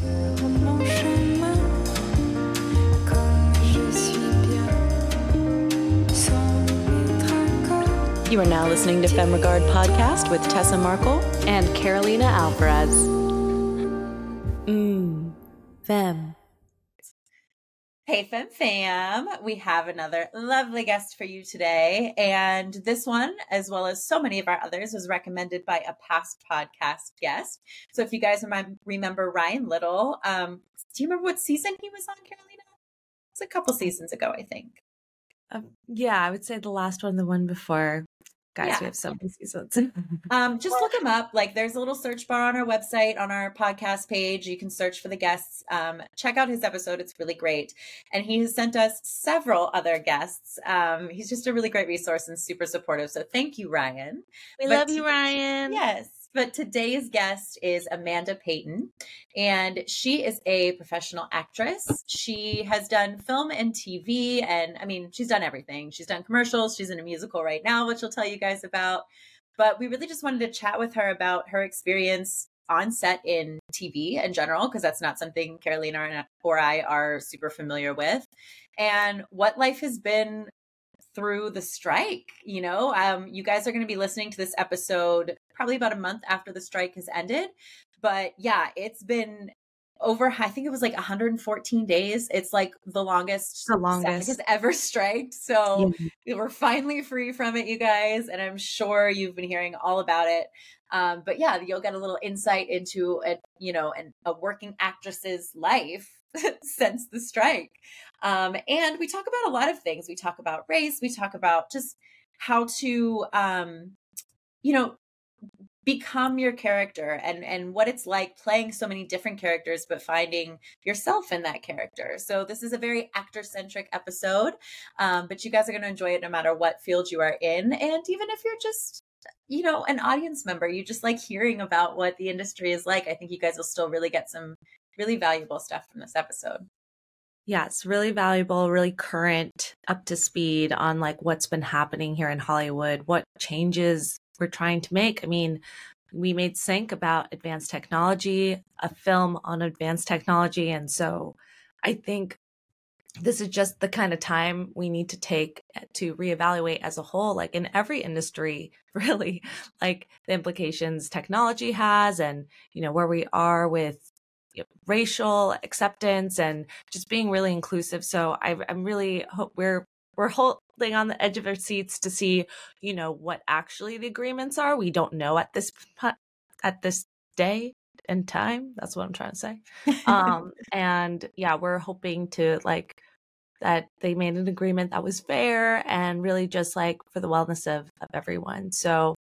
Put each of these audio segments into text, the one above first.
You are now listening to Femme Regard Podcast with Tessa Markle and Carolina Alvarez. Mmm, Femme. Fem Fam. We have another lovely guest for you today. And this one, as well as so many of our others, was recommended by a past podcast guest. So if you guys remember Ryan Little, um, do you remember what season he was on, Carolina? It's a couple seasons ago, I think. Um, yeah, I would say the last one, the one before. Guys, Yeah. we have so many seasons. Um, just look him up. Like, there's a little search bar on our website, on our podcast page. You can search for the guests. Um, check out his episode; it's really great. And he has sent us several other guests. Um, he's just a really great resource and super supportive. So, thank you, Ryan. we But love you, Ryan. Yes. But today's guest is Amanda Payton, and she is a professional actress. She has done film and TV, and I mean, she's done everything. She's done commercials. She's in a musical right now, which she'll tell you guys about. But we really just wanted to chat with her about her experience on set in TV in general, because that's not something Carolina or I are super familiar with, and what life has been through the strike you know um you guys are going to be listening to this episode probably about a month after the strike has ended. But yeah it's been over i think it was like 114 days. It's like the longest The longest. has ever striked. So we're finally free from it you guys and i'm sure you've been hearing all about it. Um, but yeah you'll get a little insight into a you know an, a working actress's life since the strike. Um, and we talk about a lot of things. We talk about race. We talk about just how to um, you know become your character and and what it's like playing so many different characters but finding yourself in that character. So this is a very actor centric episode um, but you guys are going to enjoy it no matter what field you are in. And even if you're just you know an audience member you just like hearing about what the industry is like i think you guys will still really get some really valuable stuff from this episode. Yeah, it's really valuable, really current, up to speed on like what's been happening here in Hollywood, what changes we're trying to make. I mean, we made Sync about advanced technology, a film on advanced technology. And so I think this is just the kind of time we need to take to reevaluate as a whole, like in every industry, really, like the implications technology has and, you know, where we are with racial acceptance and just being really inclusive. So I, I'm really hope we're we're holding on the edge of our seats to see, you know, what actually the agreements are. We don't know at this at this day and time. That's what I'm trying to say. Um, and yeah, we're hoping to like that they made an agreement that was fair and really just like for the wellness of of everyone. So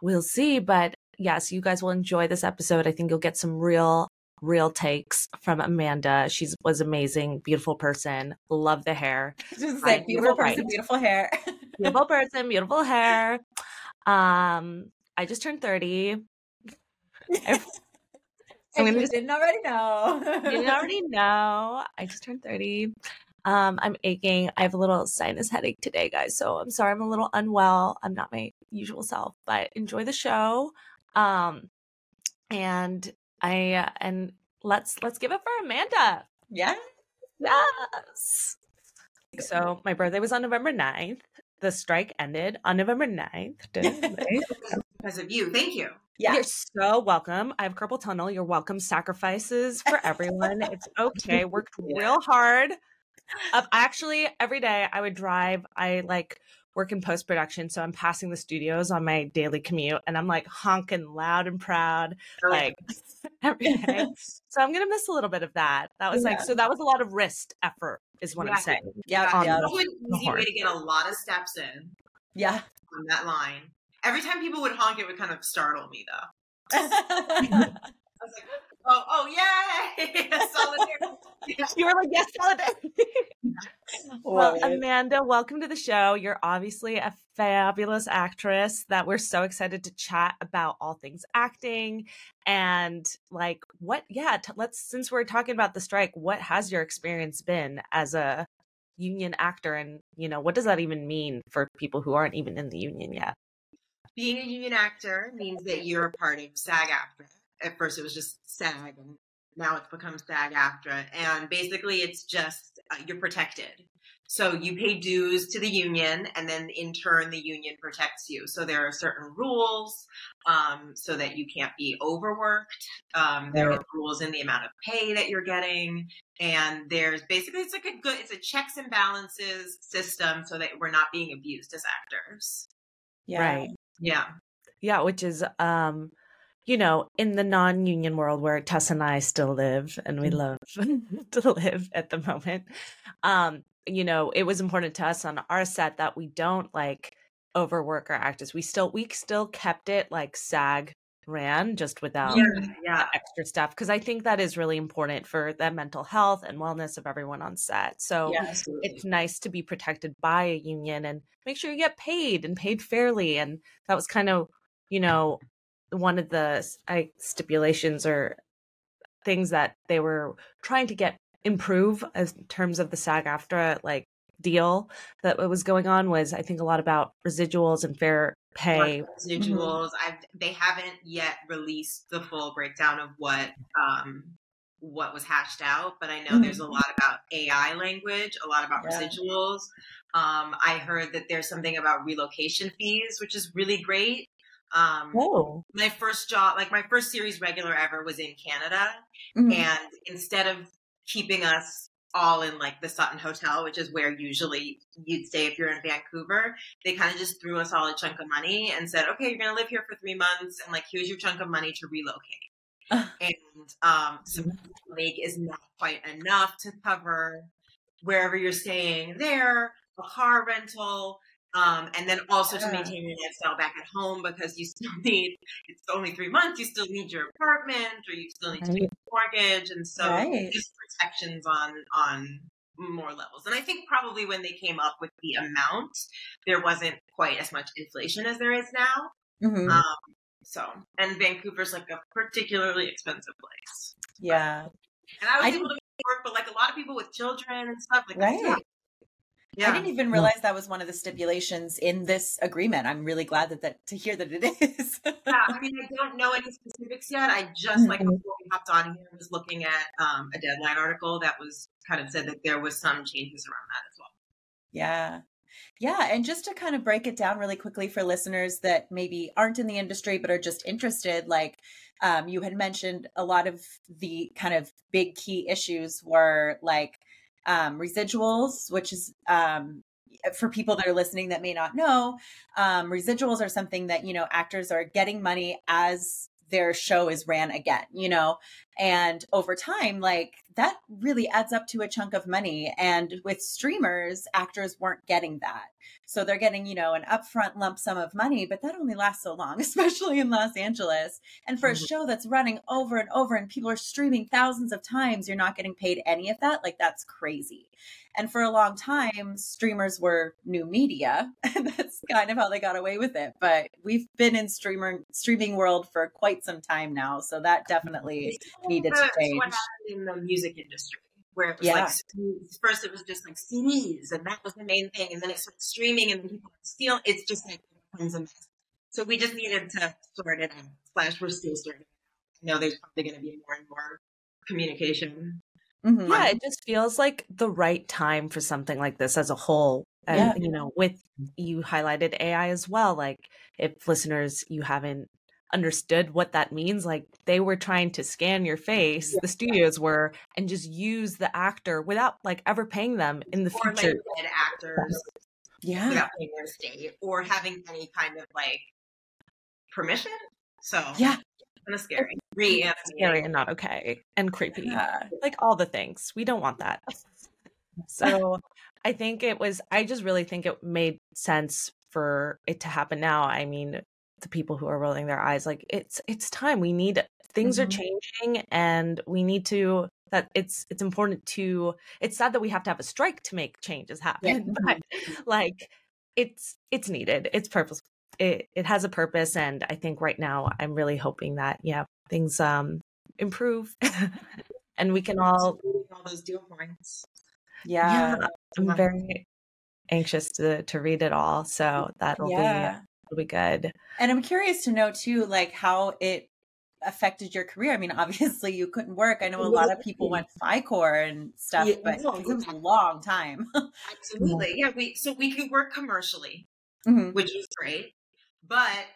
we'll see, but yes, you guys will enjoy this episode. I think you'll get some real real takes from Amanda. She was amazing, beautiful person. Love the hair. just like beautiful person right. beautiful hair Beautiful person, beautiful hair. Um, I just turned 30. I'm and just- didn't already know you already know. I just turned 30. Um, I'm aching. I have a little sinus headache today, guys. So I'm sorry I'm a little unwell. I'm not my usual self, but enjoy the show. Um, and I uh, and let's let's give it for Amanda. yeah Yes. So my birthday was on November 9th. The strike ended on November 9th. didn't because of you. Thank you. yeah You're so welcome. I have carpal tunnel. You're welcome. Sacrifices for everyone. It's okay. Worked real hard. Uh, actually, every day I would drive. I like work in post production, so I'm passing the studios on my daily commute, and I'm like honking loud and proud, oh, like every day. so I'm gonna miss a little bit of that. That was like so. That was a lot of wrist effort, is what I'm saying. yeah on yeah the- an easy way to get a lot of steps in yeah on that line. Every time people would honk, it would kind of startle me, though. I was like, oh, oh, yay! Solidarity. You were like, yes, solidarity. Well, Amanda, welcome to the show. You're obviously a fabulous actress that we're so excited to chat about all things acting and like what yeah, t- let's since we're talking about the strike, what has your experience been as a union actor and, you know, what does that even mean for people who aren't even in the union yet? Being a union actor means that you're a part of SAG AFTRA. At first, it was just SAG and now it's become SAG AFTRA, and basically it's just uh, you're protected. So you pay dues to the union, and then in turn, the union protects you. So there are certain rules um, so that you can't be overworked. Um, there are rules in the amount of pay that you're getting, and there's basically it's like a good it's a checks and balances system so that we're not being abused as actors. Yeah. Right. Yeah. Yeah, which is um you know, in the non union world where Tess and I still live and we mm-hmm. love to live at the moment, um, you know, it was important to us on our set that we don't like overwork our actors. We still we still kept it like SAG ran just without yeah, yeah. extra stuff because I think that is really important for the mental health and wellness of everyone on set. So yeah, it's nice to be protected by a union and make sure you get paid and paid fairly. And that was kind of, you know, one of the I, stipulations or things that they were trying to get improve in terms of the SAG AFTRA like deal that what was going on was I think a lot about residuals and fair pay. Residuals. Mm-hmm. I've, they haven't yet released the full breakdown of what um, what was hashed out, but I know mm-hmm. there's a lot about AI language, a lot about yeah. residuals. Um, I heard that there's something about relocation fees, which is really great. Um, oh. my first job, like my first series regular ever was in Canada. Mm-hmm. And instead of keeping us all in like the Sutton Hotel, which is where usually you'd stay if you're in Vancouver. They kind of just threw us all a chunk of money and said, okay, you're going to live here for three months. And like, here's your chunk of money to relocate. and um, so Lake is not quite enough to cover wherever you're staying there, a car rental, um, and then also to maintain your lifestyle back at home because you still need it's only three months you still need your apartment or you still need to pay your mortgage and so right. just protections on on more levels. And i think probably when they came up with the amount there wasn't quite as much inflation as there is now. Mm-hmm. um, so and vancouver's like a particularly expensive place. Yeah. And i was I able to work but like a lot of people with children and stuff like right yeah. I didn't even realize that was one of the stipulations in this agreement. I'm really glad that, that to hear that it is. yeah, I mean, I don't know any specifics yet. I just like mm-hmm. before we hopped on here, was looking at um, a deadline article that was kind of said that there was some changes around that as well. Yeah. Yeah, and just to kind of break it down really quickly for listeners that maybe aren't in the industry but are just interested, like um, you had mentioned, a lot of the kind of big key issues were like um, residuals, which is um, for people that are listening that may not know, um, residuals are something that you know actors are getting money as their show is ran again, you know, and over time, like that really adds up to a chunk of money. And with streamers, actors weren't getting that. So they're getting, you know, an upfront lump sum of money, but that only lasts so long, especially in Los Angeles. And for a mm-hmm. show that's running over and over and people are streaming thousands of times, you're not getting paid any of that. Like that's crazy. And for a long time, streamers were new media. And that's kind of how they got away with it. But we've been in streamer streaming world for quite some time now. So that definitely needed to change. What happened in the music industry where it was yeah. like first it was just like CDs and that was the main thing, and then it started streaming and people steal. It's just like tons of mess. So we just needed to sort it out. Slash, we're still sorting. I know there's probably going to be more and more communication. Mm-hmm. Yeah, it just feels like the right time for something like this as a whole. And yeah. you know, with you highlighted AI as well. Like, if listeners you haven't understood what that means like they were trying to scan your face yeah. the studios were and just use the actor without like ever paying them in the or, future. like, actors yeah. without paying their state or having any kind of like permission so. Yeah. Kind of scary. Re- scary and not okay and creepy. Yeah. like all the things. We don't want that. So i think it was i just really think it made sense for it to happen now. I mean the people who are rolling their eyes like it's it's time we need things mm-hmm. are changing and we need to that it's it's important to it's sad that we have to have a strike to make changes happen yeah. but like it's it's needed it's purpose it, it has a purpose and i think right now i'm really hoping that yeah things um improve and we can all all those deal points yeah, yeah i'm very anxious to to read it all so that'll yeah. Be it'll be good. And I'm curious to know too, like how it affected your career? I mean, obviously you couldn't work. I know a lot of people went Fi-Core and stuff, Yeah, but no, it was a long time. Absolutely. Yeah, we so we could work commercially, Mhm. which was great. But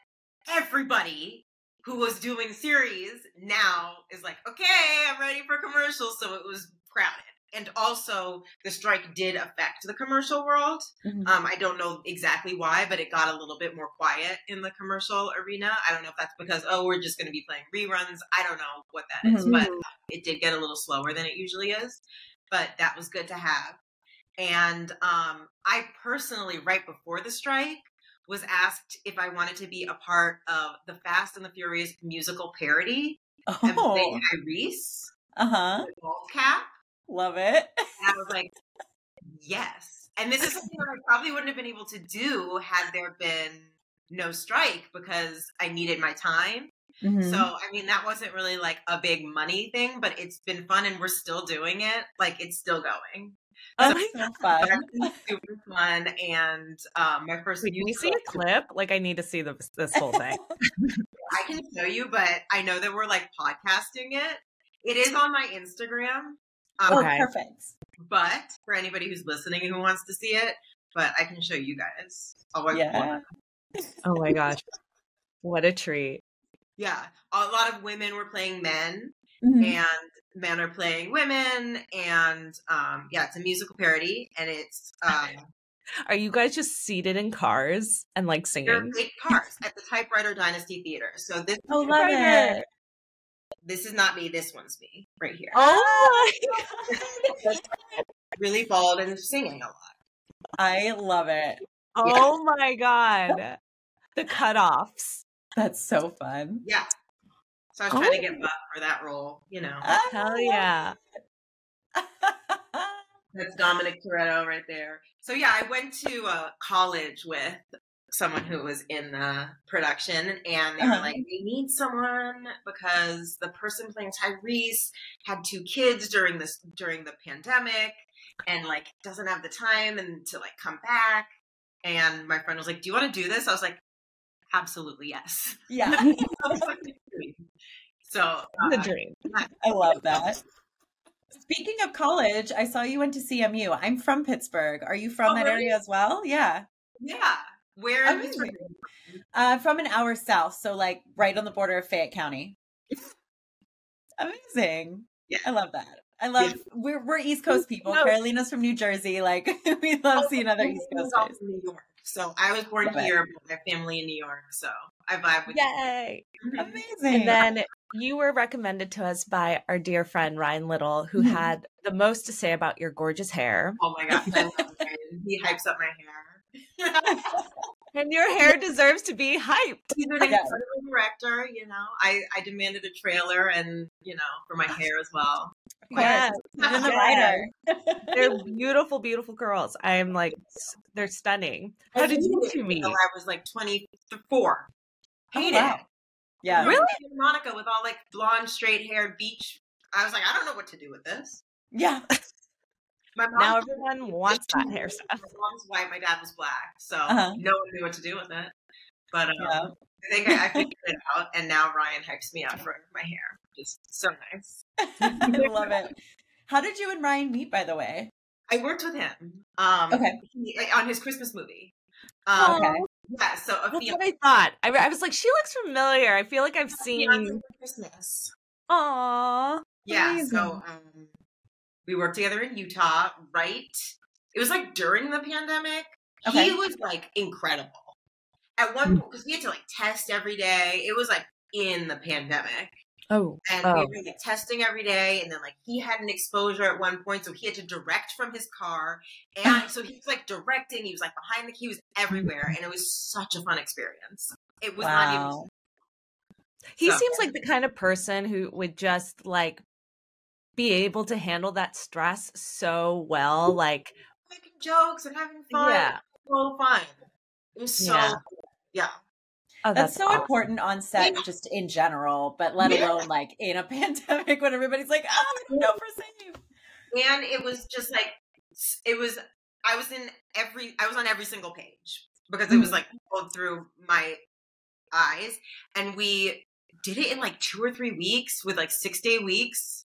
everybody who was doing series now is like, okay, I'm ready for commercials. So it was crowded. And also, the strike did affect the commercial world. Mhm. Um, I don't know exactly why, but it got a little bit more quiet in the commercial arena. I don't know if that's because, oh, we're just going to be playing reruns. I don't know what that is, Mhm. but it did get a little slower than it usually is. But that was good to have. And um, I personally, right before the strike, was asked if I wanted to be a part of the Fast and the Furious musical parody. Oh, Tyrese, uh huh. bald cap. Love it. And I was like, yes. And this is something that I probably wouldn't have been able to do had there been no strike because I needed my time. Mhm. So, I mean, that wasn't really like a big money thing, but it's been fun and we're still doing it. Like, it's still going. Oh That's my so fun. But it's been super fun. And um, my first Wait, can we see musical- a clip? Like, I need to see this this whole thing. I can show you, but I know that we're like podcasting it. It is on my Instagram. Um, Oh, Okay. perfect. But for anybody who's listening and who wants to see it, but I can show you guys. I'll wipe Yeah. Oh my gosh, what a treat! Yeah. A lot of women were playing men Mhm. and men are playing women and um yeah, it's a musical parody and it's um Are you guys just seated in cars and like they're singing? fake cars at the Typewriter Dynasty Theater. So this Oh, love Typewriter. it. This is not me, this one's me right here. Oh my Really bald and singing a lot. I love it. Oh my god. The cutoffs. That's so fun. Yeah. So I was Oh. trying to get buff for that role, you know. Hell yeah. That's Dominic Toretto right there. So yeah, I went to uh, college with someone who was in the production, and they were Uh-huh. like, "We need someone because the person playing Tyrese had two kids during this during the pandemic, and like doesn't have the time and to like come back." And my friend was like, "Do you want to do this?" I was like, "Absolutely yes." yeah, so The uh, dream. I love that. Speaking of college, I saw you went to CMU. I'm from Pittsburgh. Are you from Oh, that really? area as well? Yeah. yeah, where in Amazing. Pittsburgh? Uh, from an hour south, so like right on the border of Fayette County. Amazing. Yeah. I love that. I love we're we're East Coast people. No. Carolina's from New Jersey. Like we love seeing other East Coast all guys. from New York. So I was born Love it. here, but my family in New York. So I vibe with Yay. you. Amazing. And then you were recommended to us by our dear friend Ryan Little, who Mhm. had the most to say about your gorgeous hair. Oh my gosh, I love him. He hypes up my hair. And your hair deserves to be hyped. He's an Yeah. incredible director, you know. I, I demanded a trailer and, you know, for my hair as well. Yes. Even the writer. They're beautiful, beautiful girls. I am like, they're stunning. How did you two meet? Until I was like 24. Oh, Hated wow. it. Yeah. Really? Monica with all like blonde, straight hair, beach. I was like, I don't know what to do with this. Yeah. My mom Now everyone wants that hairstyle. My mom's white, my dad was black, so Uh-huh. no one knew what to do with it. But um, Yeah. I think I, I figured it out, and now Ryan hypes me up for my hair. Just so nice. I love it. How did you and Ryan meet, by the way? I worked with him. Um, Okay. he- on his Christmas movie. Um, Okay. Yeah, so a That's what I thought. I, I was like, she looks familiar. I feel like I've seen. Christmas. Aww. Yeah, Amazing. so um, we worked together in Utah. Right, it was like during the pandemic. Okay. He was like incredible. At one mm. point, because we had to like test every day. It was like in the pandemic. Oh. and Oh. we were like testing every day and then like he had an exposure at one point so he had to direct from his car and ah. so he was like directing he was like behind the he was everywhere and it was such a fun experience it was not even He So- seems like the kind of person who would just like be able to handle that stress so well. Like, making jokes and having fun yeah. so fun it was so Yeah. yeah, Oh, That's, that's, so awesome. important on set, Yeah. just in general, but let Yeah. alone like in a pandemic when everybody's like, oh, we don't know if we're safe. and it was just like it was i was in every i was on every single page because it was mm. like pulled through my eyes and we did it in like two or three weeks with like six day weeks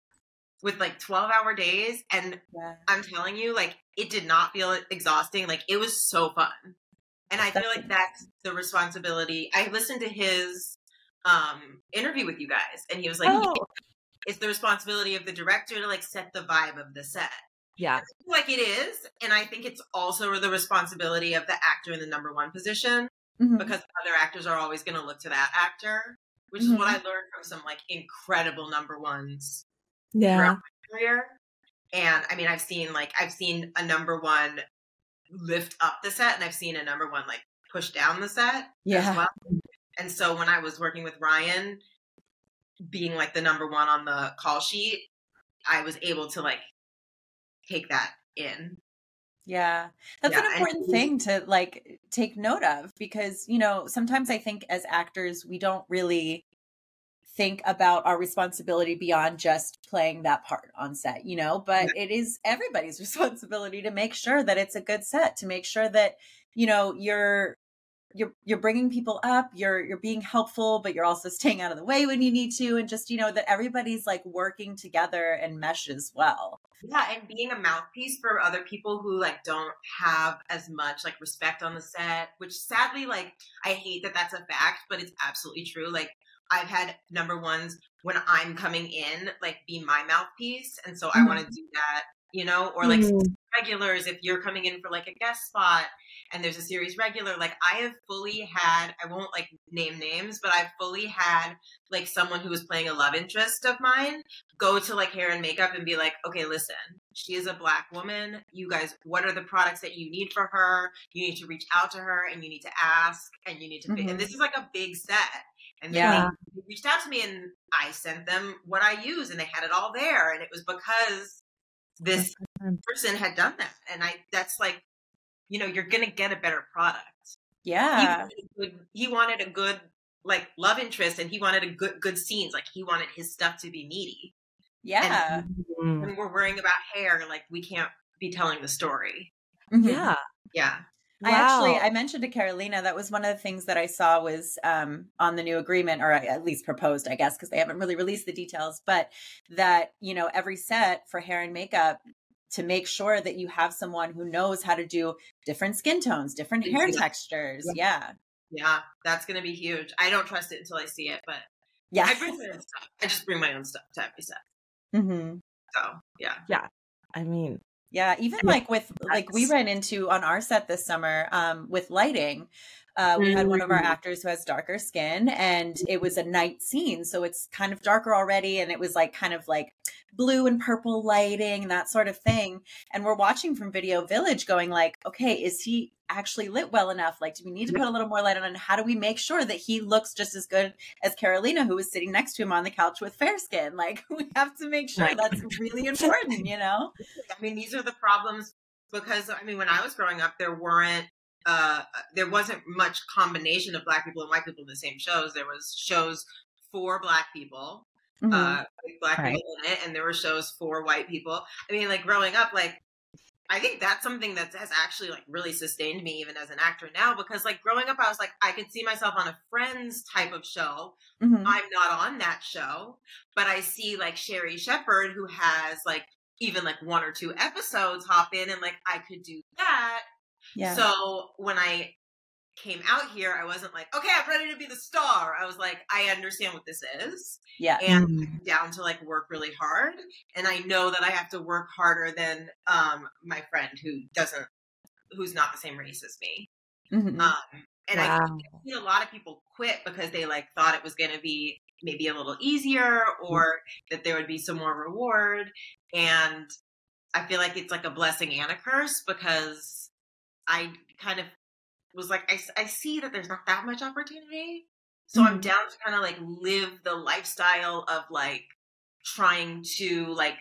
with like 12 hour days. And Yeah. I'm telling you, like, it did not feel exhausting. Like, it was so fun. And I feel like that's the responsibility. I listened to his um interview with you guys, and he was like, Oh. it's the responsibility of the director to like set the vibe of the set. Yeah. Like it is. And I think it's also the responsibility of the actor in the number one position Mhm. because other actors are always going to look to that actor, which is what I learned from some like incredible number ones Yeah. throughout my career. And I mean, I've seen like I've seen a number one lift up the set, and I've seen a number one like push down the set Yeah. as well. And so when I was working with Ryan, being like the number one on the call sheet, I was able to like take that in. Yeah. That's Yeah, an and- important thing to like take note of because, you know, sometimes I think as actors, we don't really think about our responsibility beyond just playing that part on set, you know, but it is everybody's responsibility to make sure that it's a good set, to make sure that, you know, you're you're you're bringing people up, you're you're being helpful, but you're also staying out of the way when you need to and just, you know, that everybody's like working together and meshes well. Yeah, and being a mouthpiece for other people who like don't have as much like respect on the set, which sadly like I hate that that's a fact, but it's absolutely true. Like I've had number ones when I'm coming in like be my mouthpiece, and so I want to do that, you know, or like Mm. regulars if you're coming in for like a guest spot and there's a series regular like i have fully had i won't like name names but i've fully had like someone who was playing a love interest of mine go to like hair and makeup and be like okay listen she is a black woman. You guys what are the products that you need for her? You need to reach out to her and you need to ask and you need to Mhm. and this is like a big set and Yeah. yeah. they reached out to me and i sent them what i use and they had it all there and it was because this person had done that and i that's like you know you're gonna get a better product he, Yeah. wanted a good, he wanted a good like love interest and he wanted a good good scenes like he wanted his stuff to be meaty Yeah. And when we're worrying about hair like we can't be telling the story Mhm. Yeah. yeah I actually I mentioned to Carolina that was one of the things that I saw was um, on the new agreement, or at least proposed, I guess, because they haven't really released the details. But that you know every set for hair and makeup to make sure that you have someone who knows how to do different skin tones, different hair Yeah. textures. Yeah, yeah that's gonna be huge i don't trust it until i see it but yeah. i bring my own stuff i just bring my own stuff to every set Mm-hmm. so yeah, yeah I mean, Yeah, even like with like we ran into on our set this summer um with lighting. Uh we had one of our Mm. actors who has darker skin and it was a night scene, so it's kind of darker already and it was like kind of like blue and purple lighting and that sort of thing. And we're watching from Video Village going like, okay, is he actually lit well enough? Like do we need to put a little more light on and how do we make sure that he looks just as good as Carolina who was sitting next to him on the couch with fair skin? Like we have to make sure that's really important, you know? I mean, these are the problems because I mean, when I was growing up, there weren't uh there wasn't much combination of black people and white people in the same shows. There was shows for black people, Mhm. uh black Right. people in it, and there were shows for white people. I mean, like growing up, like I think that's something that has actually like really sustained me even as an actor now because like growing up I was like I could see myself on a friends type of show Mhm. I'm not on that show, but I see like Sherri Shepherd who has like even like one or two episodes hop in and like I could do that. Yeah. So when I came out here, I wasn't like, okay, I'm ready to be the star. I was like, I understand what this is yeah. and Mm. I'm down to like work really hard. And I know that I have to work harder than um my friend who doesn't who's not the same race as me. Mhm. Um and I see a lot of people quit because they like thought it was going to be maybe a little easier or that there would be some more reward and i feel like it's like a blessing and a curse because i kind of was like i, I see that there's not that much opportunity so i'm Mhm. down to kind of like live the lifestyle of like trying to like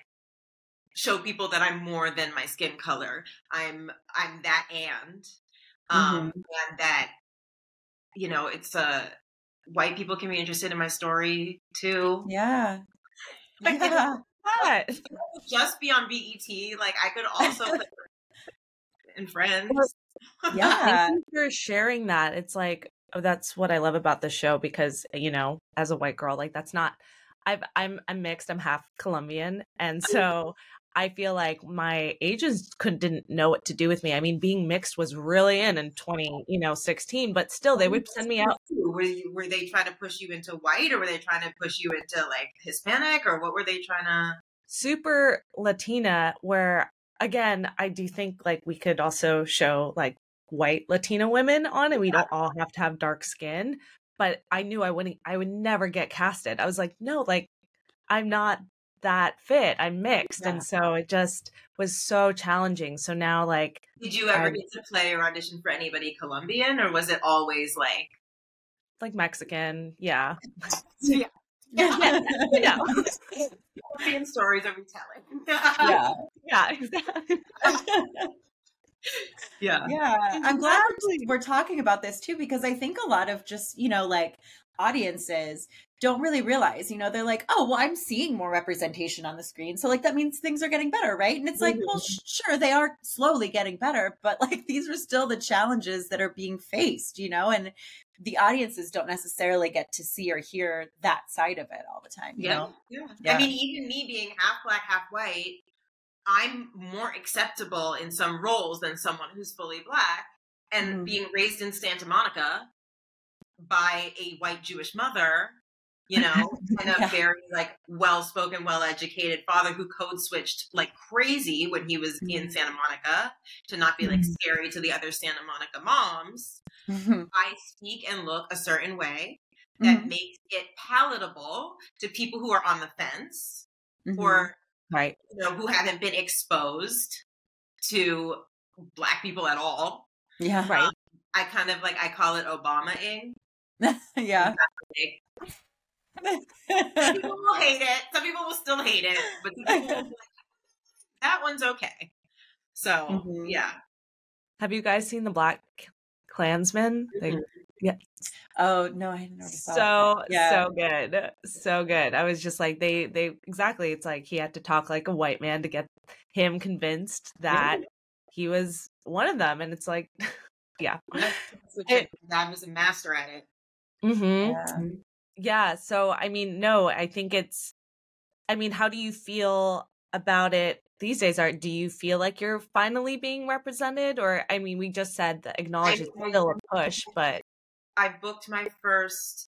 show people that i'm more than my skin color i'm i'm that and um and that you know it's uh white people can be interested in my story too Yeah. Like, Yeah. Just be on BET like i could also in friends Yeah. Thank you for sharing that. It's like oh, that's what I love about the show because you know, as a white girl, like that's not. I've I'm I'm mixed. I'm half Colombian, and mm. so I feel like my agents couldn't didn't know what to do with me. I mean, being mixed was really in in twenty you know sixteen, but still they would send me out. Were you, were they trying to push you into white, or were they trying to push you into like Hispanic, or what were they trying to? Super Latina, where again, I do think like we could also show like white Latina women on, and we don't all have to have dark skin. But I knew I wouldn't, I would never get casted. I was like, no, like I'm not that fit. I'm mixed. Yeah. And so it just was so challenging. So now, like, did you ever I, get to play or audition for anybody Colombian, or was it always like, like Mexican? Yeah. yeah. Yeah. yeah. Colombian stories are retelling. yeah. Yeah. Exactly. yeah. Yeah. I'm glad we're talking about this too, because I think a lot of just, you know, like audiences don't really realize, you know, they're like, oh, well, I'm seeing more representation on the screen. So, like, that means things are getting better, right? And it's like, mm-hmm. well, sh- sure, they are slowly getting better, but like, these are still the challenges that are being faced, you know? And the audiences don't necessarily get to see or hear that side of it all the time, you yeah. know? Yeah. yeah. I mean, even me being half black, half white, I'm more acceptable in some roles than someone who's fully black. And mm-hmm. being raised in Santa Monica by a white Jewish mother, you know, and a yeah. very like well spoken, well educated father who code switched like crazy when he was mm-hmm. in Santa Monica to not be like mm-hmm. scary to the other Santa Monica moms. Mm-hmm. I speak and look a certain way that mm-hmm. makes it palatable to people who are on the fence or mm-hmm. right you know who haven't been exposed to black people at all yeah right um, i kind of like i call it obama-ing yeah people will hate it. Some people will still hate it, but like, that one's okay. So mm-hmm. yeah. Have you guys seen the Black Klansman? Mm-hmm. yeah. Oh no, I didn't. So yeah. so good, so good. I was just like they they exactly. It's like he had to talk like a white man to get him convinced that really? he was one of them, and it's like, yeah, it, I was a master at it. Mm-hmm. Yeah. Yeah. So, I mean, no, I think it's, I mean, how do you feel about it these days? Are do you feel like you're finally being represented, or I mean, we just said that acknowledge is still a push, but I booked my first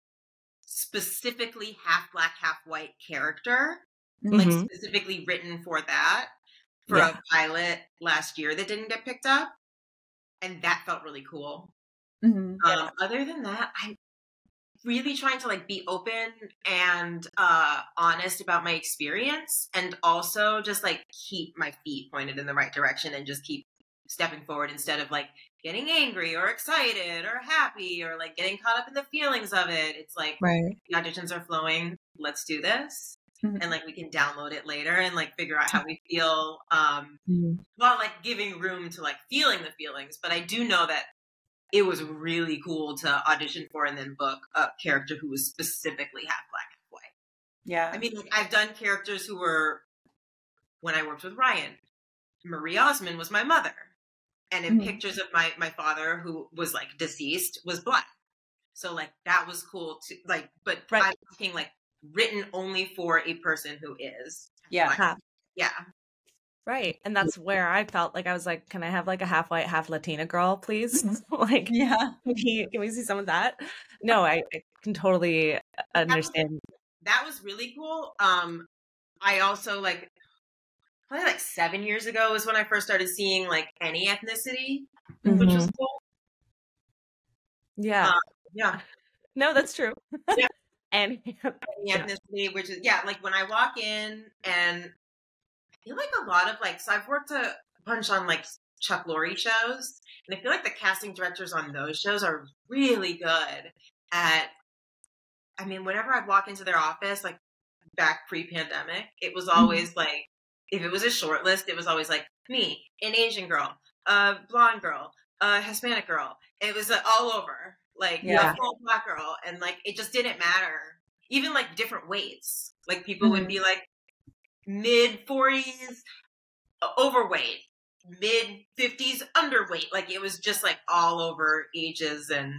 specifically half black, half white character, mm-hmm. like specifically written for that for yeah. a pilot last year that didn't get picked up, and that felt really cool. Mm-hmm. Um, other than that, I really trying to like be open and uh honest about my experience and also just like keep my feet pointed in the right direction and just keep stepping forward instead of like getting angry or excited or happy or like getting caught up in the feelings of it it's like right. the auditions are flowing let's do this mm-hmm. and like we can download it later and like figure out how we feel um mm-hmm. while like giving room to like feeling the feelings but i do know that it was really cool to audition for and then book a character who was specifically half black, half white. Yeah. I mean, like, I've done characters who were, when I worked with Ryan, Marie Osmond was my mother. And in mm-hmm. pictures of my, my father, who was like deceased, was black. So, like, that was cool to, like, but right. I'm talking like written only for a person who is. Yeah. Black. Yeah. Right. And that's where I felt like I was like, can I have like a half white, half Latina girl, please? like, yeah. Can we, can we see some of that? No, I, I can totally understand. That was, that was really cool. Um, I also like, probably like seven years ago was when I first started seeing like any ethnicity, mm-hmm. which was mm-hmm. cool. Yeah. Um, yeah. No, that's true. Yeah. and any ethnicity, which is, yeah, like when I walk in and feel like a lot of like so I've worked a bunch on like Chuck Lorre shows, and I feel like the casting directors on those shows are really good at. I mean, whenever I'd walk into their office, like back pre-pandemic, it was mm-hmm. always mm-hmm. like if it was a short list, it was always like me, an Asian girl, a blonde girl, a Hispanic girl. It was uh, all over, like yeah. a full black girl, and like it just didn't matter. Even like different weights, like people mm-hmm. would be like, mid 40s overweight, mid 50s underweight. Like it was just like all over ages and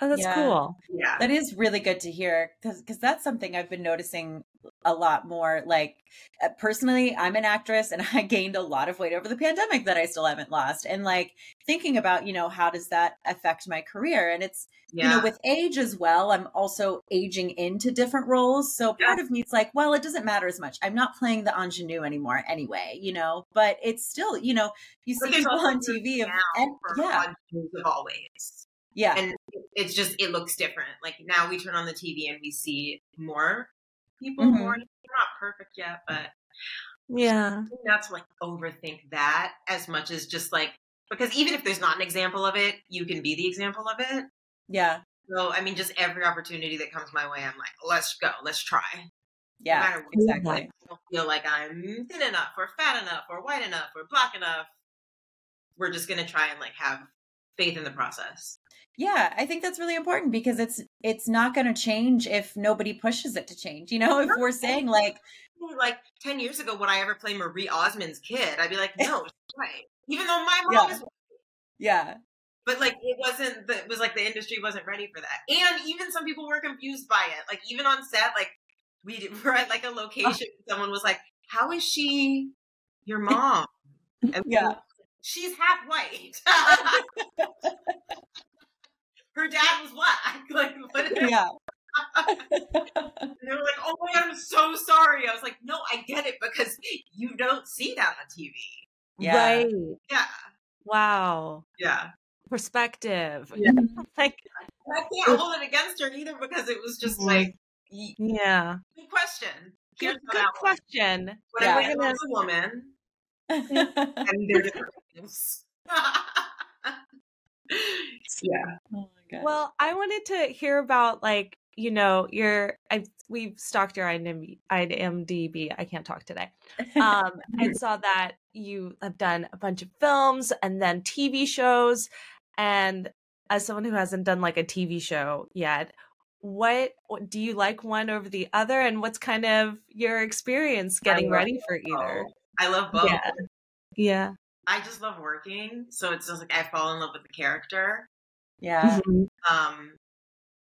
Oh, that's Yeah. cool. Yeah. That is really good to hear because cuz that's something I've been noticing a lot more. Like, uh, personally, I'm an actress and I gained a lot of weight over the pandemic that I still haven't lost. And like thinking about, you know, how does that affect my career? And it's, Yeah. you know, with age as well, I'm also aging into different roles. So part of me it's like, well, it doesn't matter as much. I'm not playing the ingenue anymore anyway, you know, but it's still, you know, you But see people on TV of, and yeah, of always. yeah, And it's just it looks different. Like now we turn on the TV and we see more people, Mhm. more they're not perfect yet, but Yeah. not to like overthink that as much as just like because even if there's not an example of it, you can be the example of it. yeah, So I mean, just every opportunity that comes my way, I'm like, let's go, let's try. Yeah, no matter what. exactly. I don't feel like I'm thin enough or fat enough or white enough or black enough. We're just gonna try and like have faith in the process. Yeah, I think that's really important because it's it's not going to change if nobody pushes it to change. You know, if we're saying like, Like ten years ago, would I ever play Marie Osmond's kid? I'd be like, no, right. Even though my mom Yeah. is yeah, But like it wasn't the, it was like the industry wasn't ready for that. And even some people were confused by it. Like even on set, like we did- were at like a location, someone was like, How is she your mom? And Yeah. She's half white. Her dad was black. Like what is yeah, and they were like, Oh my god, I'm so sorry. I was like, No, I get it because you don't see that on TV. Yeah. Right. Yeah. Wow. Yeah. Perspective. Yeah. like, I can't hold it against her either because it was just like yeah. Good question. Here's Good, good question. When Yeah. I went as a woman, and they're different things. yeah. oh. Well, I wanted to hear about like you know your I we've stalked your IMDb. I can't talk today. Um, and saw that you have done a bunch of films and then TV shows. And as someone who hasn't done like a TV show yet, what, what do you like one over the other? And what's kind of your experience getting ready for either? I love both. Yeah. Yeah. I just love working, so it's just like I fall in love with the character. yeah, Mhm. Um,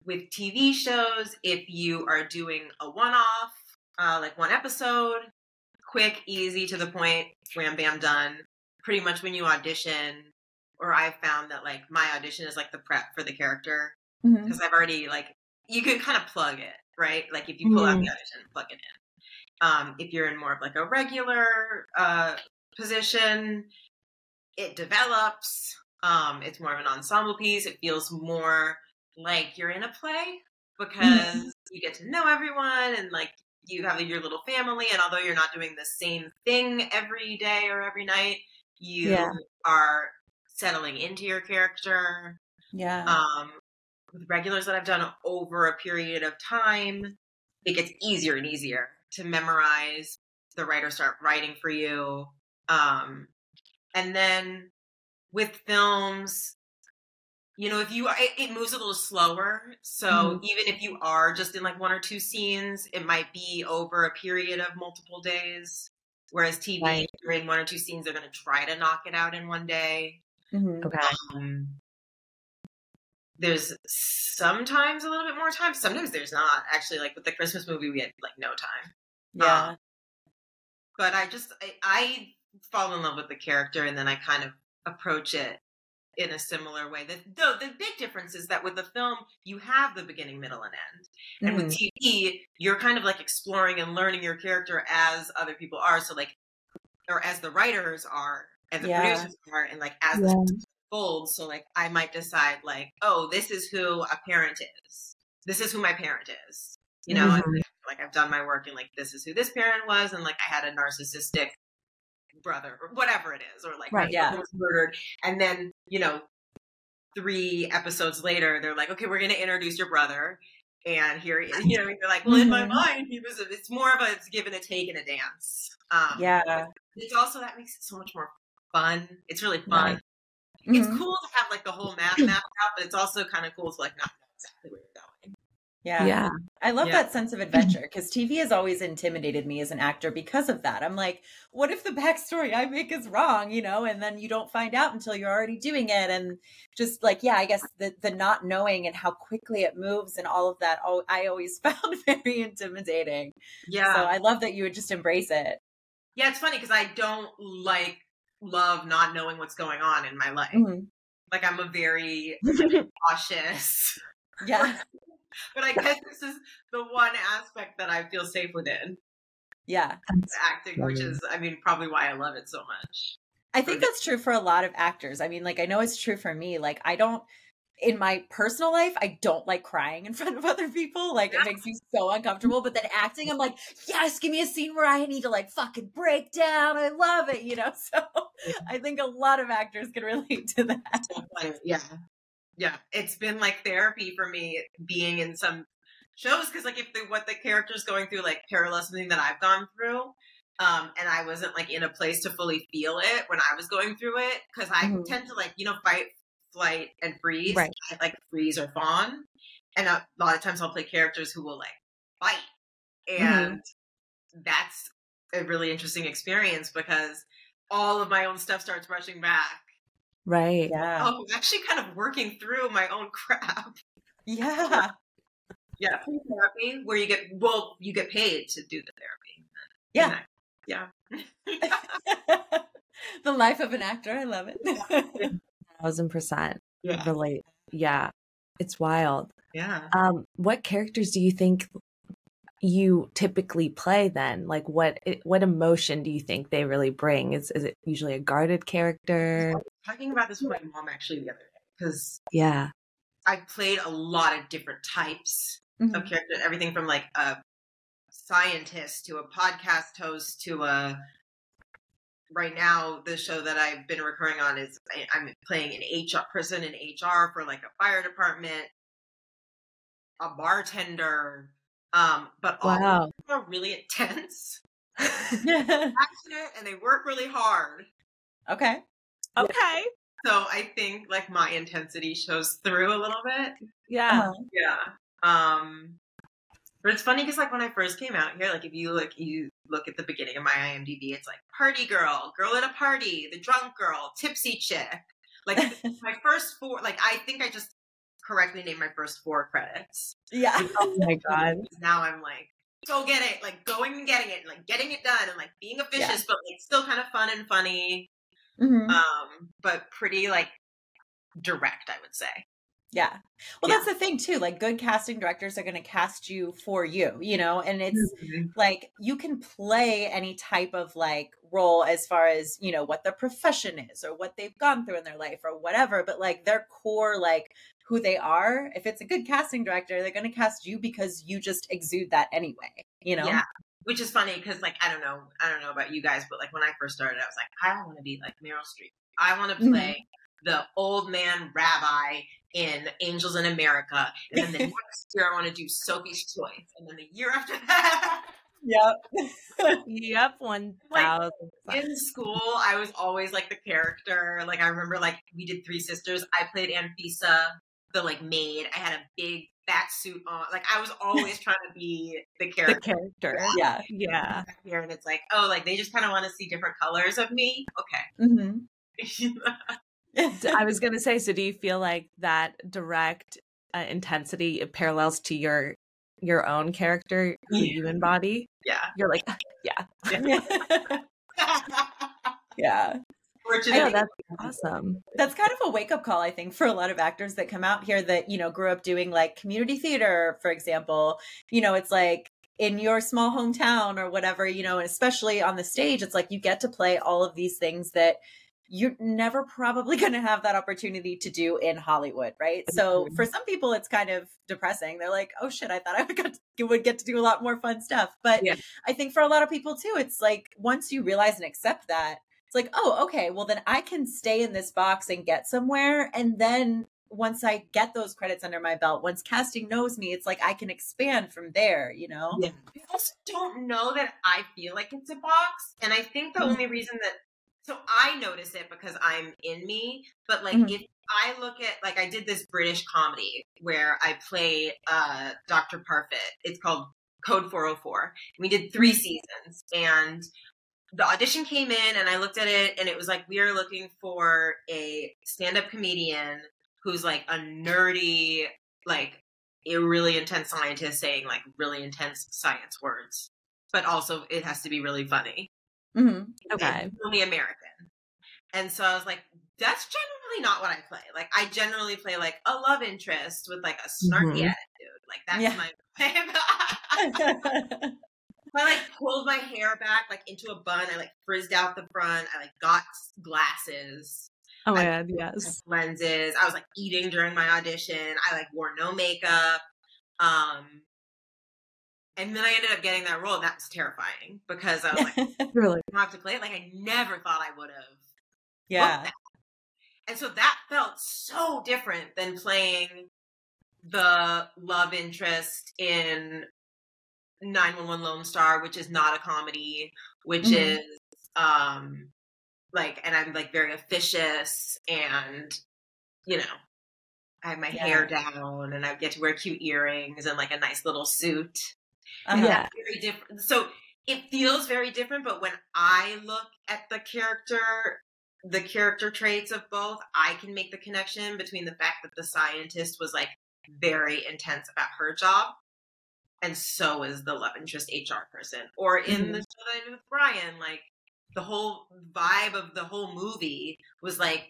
with TV shows, if you are doing a one-off, uh, like one episode, quick, easy, to the point, wham bam done. Pretty much when you audition, or I've found that like my audition is like the prep for the character. Because I've already like you can kind of plug it, right? Like if you pull out the audition, and plug it in. Um, if you're in more of like a regular uh, position, it develops. Um, it's more of an ensemble piece. It feels more like you're in a play because you get to know everyone and like you have your little family. And although you're not doing the same thing every day or every night, you Yeah. are settling into your character yeah, um, with regulars that I've done over a period of time, it gets easier and easier to memorize. The writers start writing for you. Um, and then with films, you know, if you it, it moves a little slower. So Mhm. even if you are just in like one or two scenes, it might be over a period of multiple days. Whereas TV, Right. if you're in one or two scenes, they're going to try to knock it out in one day. Mhm. Okay. Um, there's sometimes a little bit more time. Sometimes there's not. Actually, like with the Christmas movie, we had like no time. yeah, But I just I, I fall in love with the character, and then I kind of approach it in a similar way. The, the the big difference is that with the film, you have the beginning, middle, and end. And with Mhm. TV, you're kind of like exploring and learning your character as other people are. So like, or as the writers are, and the Yeah. producers are, and like as the folds. So like, I might decide like, oh, this is who a parent is. This is who my parent is. You know, and, like I've done my work and like this is who this parent was, and like I had a narcissistic brother or whatever it is, or like Right, yeah. was murdered, and then you know, three episodes later, they're like, okay, we're gonna introduce your brother. And here, he is you know, you're like, well, in my Mhm. mind, he was. A, it's more of a it's give and a take and a dance. Um, yeah. It's also that makes it so much more fun. It's really fun. Right. It's Mhm. cool to have like the whole map mapped out, but it's also kind of cool to like not know exactly where going. Yeah. Yeah. I love Yeah. that sense of adventure because TV has always intimidated me as an actor because of that. I'm like, what if the backstory I make is wrong, you know, and then you don't find out until you're already doing it. And just like, yeah, I guess the, the not knowing and how quickly it moves and all of that, oh, I always found very intimidating. Yeah. So I love that you would just embrace it. yeah, it's funny because I don't like love not knowing what's going on in my life. Mhm. Like I'm a very cautious. Yeah. But I guess this is the one aspect that I feel safe within Yeah. acting, which is, I mean, probably why I love it so much. I think that's true for a lot of actors. I mean, like, I know it's true for me. Like, I don't, in my personal life, I don't like crying in front of other people. Like, it makes me so uncomfortable. But then acting, I'm like, yes, give me a scene where I need to, like, fucking break down. I love it, you know? So I think a lot of actors can relate to that. Yeah. Yeah. It's been like therapy for me being in some shows because, like, if the, what the character's going through, like, parallels something that I've gone through. Um, and I wasn't like in a place to fully feel it when I was going through it because I Mhm. tend to like you know fight, flight, and freeze. Right. I like freeze or fawn, and a lot of times I'll play characters who will like fight, and that's a really interesting experience because all of my own stuff starts rushing back. Right. Yeah. Oh, I'm actually kind of working through my own crap. Yeah. Yeah, free therapy where you get well, you get paid to do the therapy. Yeah. yeah. the life of an actor. I love it. Thousand percent yeah, relate. Yeah. It's wild. yeah. Um, what characters do you think you typically play then? Like what what emotion do you think they really bring? Is is it usually a guarded character? Talking about this with my mom actually the other day because Yeah. I played a lot of different types Mhm. of characters, everything from like a scientist to a podcast host to a. Right now, the show that I've been recurring on is I- I'm playing an HR person in HR for like a fire department, a bartender, um, but all Wow. them are really intense, Mm-hmm. passionate, and they work really hard. okay. Okay. So I think like my intensity shows through a little bit. Yeah. Uh-huh. Yeah. Um but it's funny because like when I first came out here, like if you look you look at the beginning of my IMDb, it's like party girl, girl at a party, the drunk girl, tipsy chick. Like my first four like I think I just correctly named my first four credits. Yeah. Oh my god. Now I'm like, go get it, like going and getting it, and like getting it done and like being officious, but like still kind of fun and funny. Mhm. Um, but pretty like direct, I would say. Yeah. Well, Yeah. that's the thing too. Like good casting directors are going to cast you for you, you know, and it's like you can play any type of like role as far as, you know, what their profession is or what they've gone through in their life or whatever, but like their core like who they are, if it's a good casting director, they're going to cast you because you just exude that anyway, you know. Yeah. Which is funny because, like, I don't know, I don't know about you guys, but like when I first started, I was like, I want to be like Meryl Streep. I want to Mhm. play the old man rabbi in Angels in America, and then the next year I want to do Sophie's Choice, and then the year after that. Yep. Yep. One thousand. In school, I was always like the character. Like I remember, like we did Three Sisters. I played Anfisa, the like maid. I had a big fat suit on. Like I was always trying to be the The character. character. yeah. Yeah. here and it's like, oh, like they just kind of want to see different colors of me. Okay. Mm-hmm. I was gonna say. So, do you feel like that direct uh, intensity parallels to your your own character, who Yeah. you embody? yeah. You're like, yeah, yeah. Which is know that's awesome. that's kind of a wake up call, I think, for a lot of actors that come out here that, you know, grew up doing like community theater, for example. You know, it's like in your small hometown or whatever, you know, and especially on the stage, it's like you get to play all of these things that you're never probably going to have that opportunity to do in Hollywood, right? So mm-hmm. for some people, it's kind of depressing. They're like, "Oh shit, I thought I would get to, would get to do a lot more fun stuff." But Yeah. I think for a lot of people too, it's like once you realize and accept that, it's like, "Oh, okay, well then I can stay in this box and get somewhere." And then once I get those credits under my belt, once casting knows me, it's like I can expand from there. You know? I also don't know that I feel like it's a box. And I think the Mhm. only reason that so I notice it because I'm in me, but like Mhm. if I look at like I did this British comedy where I play uh Dr. Parfit. It's called Code 404. We did three seasons and the audition came in and I looked at it and it was like we are looking for a stand-up comedian who's like a nerdy like a really intense scientist saying like really intense science words but also it has to be really funny Mhm. Okay. It's really american and so i was like that's generally not what i play like i generally play like a love interest with like a snarky Mhm. attitude like that's Yeah. my I like pulled my hair back like into a bun. I like frizzed out the front. I like got glasses, Oh my I- god, yes. lenses. I was like eating during my audition. I like wore no makeup. Um and then I ended up getting that role and that was terrifying because I was like, Really. don't have to play it. Like I never thought I would have. yeah. And so that felt so different than playing the love interest in 911 Lone Star, which is not a comedy, which Mhm. is um like and I'm like very officious and you know I have my hair down and I get to wear cute earrings and like a nice little suit. Uh-huh. Yeah. Very different. So it feels very different, but when I look at the character, the character traits of both, I can make the connection between the fact that the scientist was like very intense about her job, and so is the love interest HR person. Or in mm-hmm. the show that I did with Brian, like the whole vibe of the whole movie was like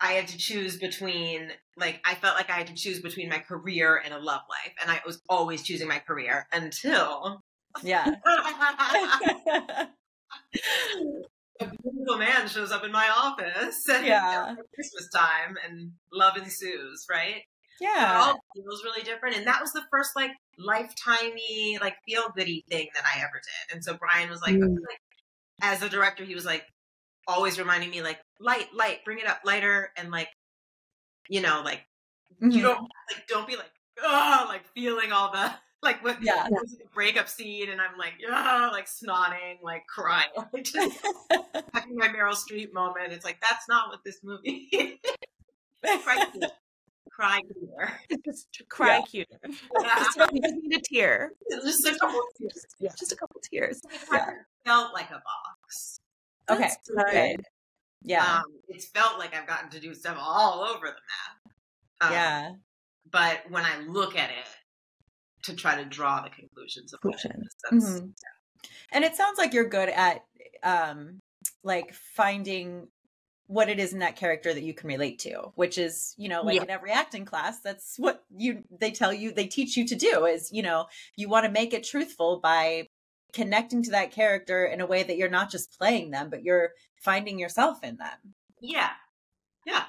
I had to choose between like I felt like I had to choose between my career and a love life, and I was always choosing my career until Yeah. a beautiful man shows up in my office Yeah. Christmas time and love ensues, right? It yeah. all feels really different. And that was the first like lifetimey, like feel goody thing that I ever did. And so Brian was like, Mm. like, as a director, he was like always reminding me like light, light, bring it up lighter and like you know, like Mhm. you don't like don't be like oh like feeling all the like what Yeah. was like a breakup scene and I'm like oh like snotting like crying like just having my Meryl Streep moment it's like that's not what this movie is. Cry cute. cry clear Just cry Yeah. cute. just, you just need a tear. just a couple tears. Yeah. Just a couple tears. Yeah. felt like a box Okay. Good. Yeah. um it's felt like I've gotten to do stuff all over the map Um, yeah. but when I look at it to try to draw the conclusions of what it Conclusions. is, that's Mhm. And it sounds like you're good at um like finding what it is in that character that you can relate to, which is, you know, like Yeah. in every acting class, that's what you they tell you they teach you to do is, you know, you want to make it truthful by connecting to that character in a way that you're not just playing them, but you're finding yourself in them. yeah yeah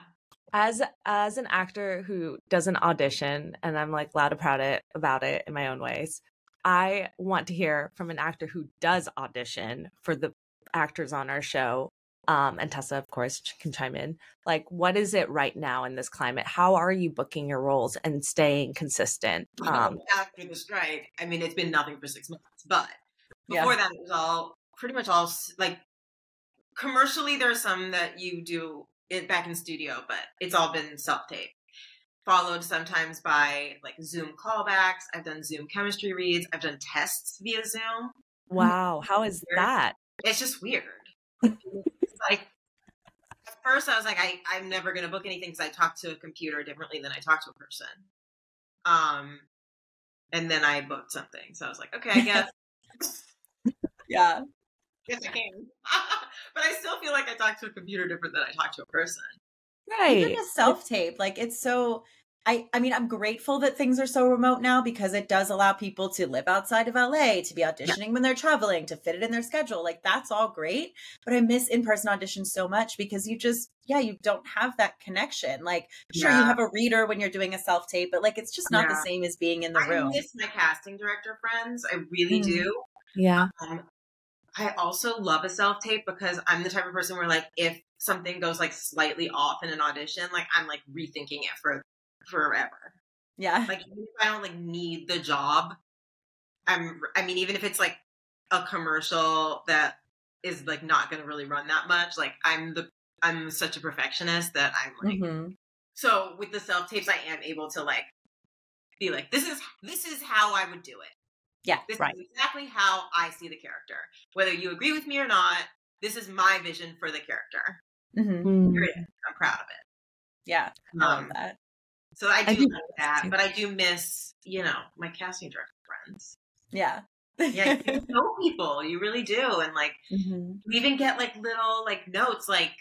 As as an actor who doesn't audition, and I'm like loud and proud it, about it in my own ways, I want to hear from an actor who does audition for the actors on our show. Um, and Tessa, of course, can chime in. Like, what is it right now in this climate? How are you booking your roles and staying consistent? Um, after the strike, I mean, it's been nothing for six months, but Yeah. before that, it was all pretty much all like commercially. There are some that you do it back in studio, but it's all been self tape. Followed sometimes by like Zoom callbacks. I've done Zoom chemistry reads. I've done tests via Zoom. wow, how is that? It's just weird. it's like at first I was like, I, I'm never gonna book anything because I talk to a computer differently than I talk to a person. Um, and then I booked something, so I was like, okay, I guess, Yeah. guess I can. but I still feel like I talk to a computer different than I talk to a person. Right. Even a self tape, like it's so. I, I mean, I'm grateful that things are so remote now because it does allow people to live outside of LA, to be auditioning when they're traveling, to fit it in their schedule. Like, that's all great. But I miss in person auditions so much because you just, yeah, you don't have that connection. Like, sure, you have a reader when you're doing a self tape, but like, it's just not the same as being in the I room. I miss my casting director friends. I really Mm. do. Yeah. Um, I also love a self tape because I'm the type of person where like if something goes like slightly off in an audition, like I'm like rethinking it for forever. Yeah. Like even if I don't like need the job, I'm. I mean, even if it's like a commercial that is like not going to really run that much, like I'm the I'm such a perfectionist that I'm like Mhm. so with the self tapes I am able to like be like this is this is how I would do it. Yeah, This right. is exactly how I see the character. Whether you agree with me or not, this is my vision for the character. Mhm. Mm. Period. I'm proud of it. Yeah, I love Um, that. So I do I do like that, too. but I do miss, you know, my casting director friends. Yeah. Yeah, you know people, you really do, and like Mhm. you even get like little like notes, like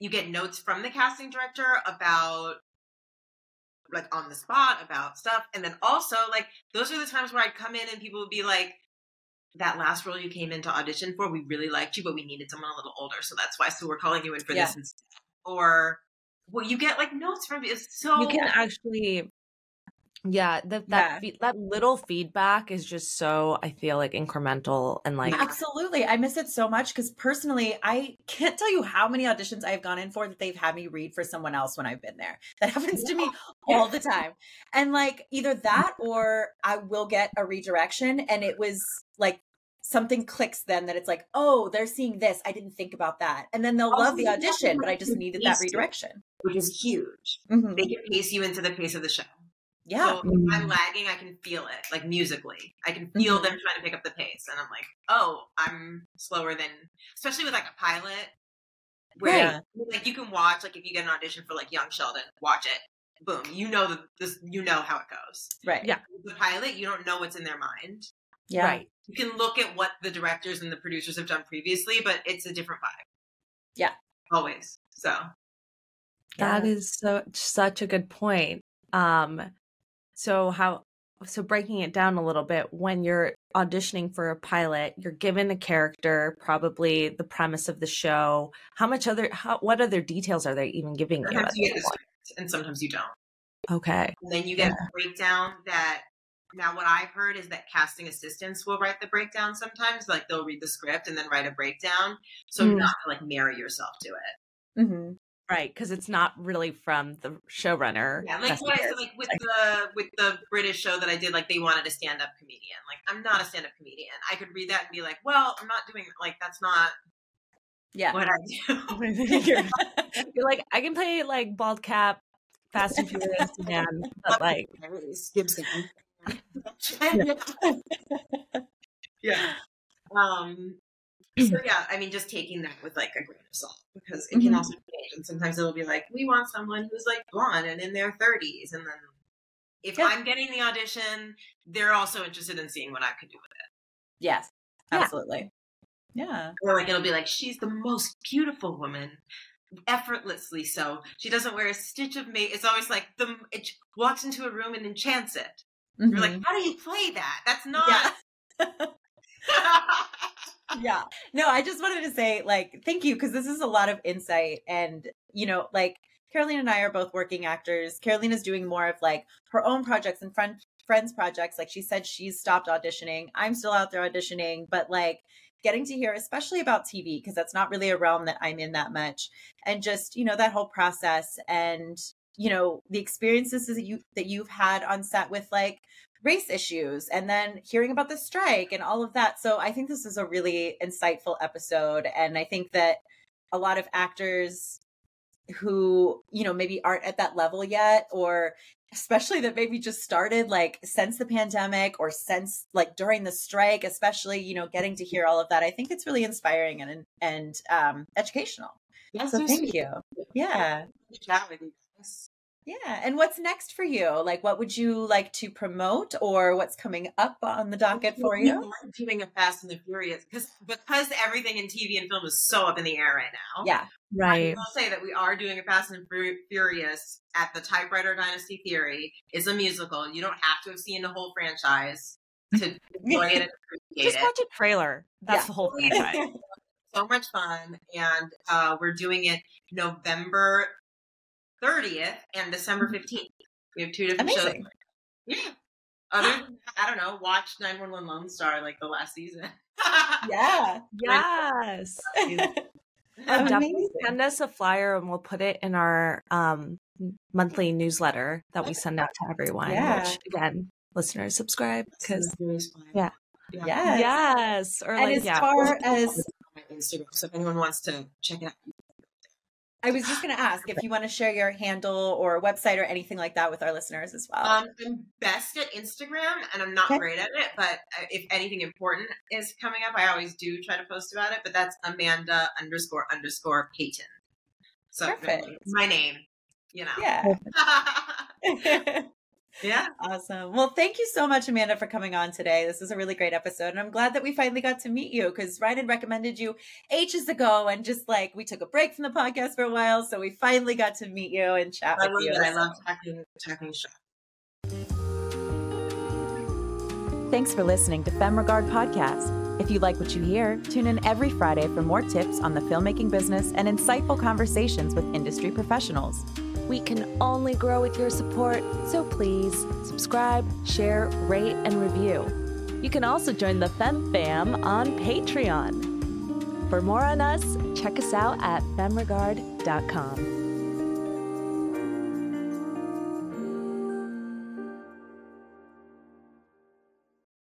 you get notes from the casting director about like on the spot about stuff, and then also like those are the times where I'd come in and people would be like. That last role you came in to audition for, we really liked you, but we needed someone a little older, so that's why. So we're calling you in for Yeah. this instead. Or, well, you get like notes from it's so you can actually yeah that that Yeah. fe- that little feedback is just so i feel like incremental and like Absolutely. I miss it so much because personally, I can't tell you how many auditions I've gone in for that they've had me read for someone else when I've been there. That happens to me all the time. And like either mm. that or I will get a redirection and it was like something clicks then that it's like, oh, they're seeing this. I didn't think about that. And then they'll Oh, love the audition, but I just needed that tasty. redirection. which is huge. Mhm. They can pace you into the pace of the show. Yeah. So if I'm lagging, I can feel it, like musically. I can feel Mhm. them trying to pick up the pace. And I'm like, oh, I'm slower than, especially with like a pilot. Where Right. like you can watch, like if you get an audition for like Young Sheldon, watch it. Boom. You know that this you know how it goes. right. Yeah. The pilot, you don't know what's in their mind. Yeah. right You can look at what the directors and the producers have done previously, but it's a different vibe. Yeah. Always. So That Yeah. is so such a good point. Um so how so breaking it down a little bit when you're auditioning for a pilot, you're given a character, probably the premise of the show. How much other how what other details are they even giving you? sometimes at you get the script and sometimes you don't. Okay. And then you get a breakdown that now what I've heard is that casting assistants will write the breakdown sometimes. Like they'll read the script and then write a breakdown. So Mm. not to like marry yourself to it. hmm Right, because it's not really from the showrunner. Yeah, like what I said, like with the with the British show that I did, like they wanted a stand up comedian. Like I'm not a stand up comedian. I could read that and be like, well, I'm not doing like that's not Yeah. what I do. you're, you're like, I can play like bald cap, Fast and Furious man, but like, Gibson. Yeah. Um. So yeah, I mean, just taking that with like a grain of salt because it can Mhm. also change, and sometimes it'll be like, we want someone who's like blonde and in their thirties, and then if Yeah. I'm getting the audition, they're also interested in seeing what I could do with it. Yes. Yeah. Absolutely. Yeah. Or like it'll be like, she's the most beautiful woman, effortlessly so. She doesn't wear a stitch of makeup. It's always like the it walks into a room and enchants it. You're Mhm. like, how do you play that? That's not. yeah no i just wanted to say like thank you because this is a lot of insight and you know like Caroline and i are both working actors Caroline is doing more of like her own projects and friend friends projects like she said she's stopped auditioning i'm still out there auditioning but like getting to hear especially about tv because that's not really a realm that i'm in that much and just you know that whole process and you know the experiences that you that you've had on set with like race issues and then hearing about the strike and all of that. So I think this is a really insightful episode. And I think that a lot of actors who, you know, maybe aren't at that level yet, or especially that maybe just started like since the pandemic or since like during the strike, especially, you know, getting to hear all of that. I think it's really inspiring and and um educational. yes, So thank you. Yeah. chat with you. Yeah. And what's next for you? Like, what would you like to promote or what's coming up on the docket for We you? like doing a Fast and the Furious because because everything in TV and film is so up in the air right now. Yeah. Right. I will say that we are doing a Fast and Furious at the Typewriter Dynasty Theory. It's a musical. You don't have to have seen the whole franchise to enjoy it and appreciate Just watch a trailer. That's Yeah. the whole franchise. so much fun and uh, we're doing it november 30th and december 15th we have two different Amazing. shows yeah other than that, i don't know watch 911 lone star like the last season yeah. yes. Um, definitely Amazing. send us a flyer and we'll put it in our um, monthly newsletter that we send out to everyone. Yeah. Which again, listeners subscribe because yeah Yeah. Yes. yes, or And like as yeah, far as my instagram so if anyone wants to check it out I was just going to ask if you want to share your handle or website or anything like that with our listeners as well. Um, I'm best at Instagram, and I'm not okay. great at it. But uh, if anything important is coming up, I always do try to post about it. But that's Amanda underscore underscore Payton. So Perfect. my name, you know. Yeah. Yeah. Awesome. Well, thank you so much, Amanda, for coming on today. This is a really great episode. And I'm glad that we finally got to meet you because Ryan had recommended you ages ago. And just like we took a break from the podcast for a while. So we finally got to meet you and chat I with you. It. I love talking, talking shop. Thanks for listening to Femme Regard Podcast. If you like what you hear, tune in every Friday for more tips on the filmmaking business and insightful conversations with industry professionals. We can only grow with your support, so please subscribe, share, rate, and review. You can also join the Fem Fam on Patreon. For more on us, check us out at femregard.com.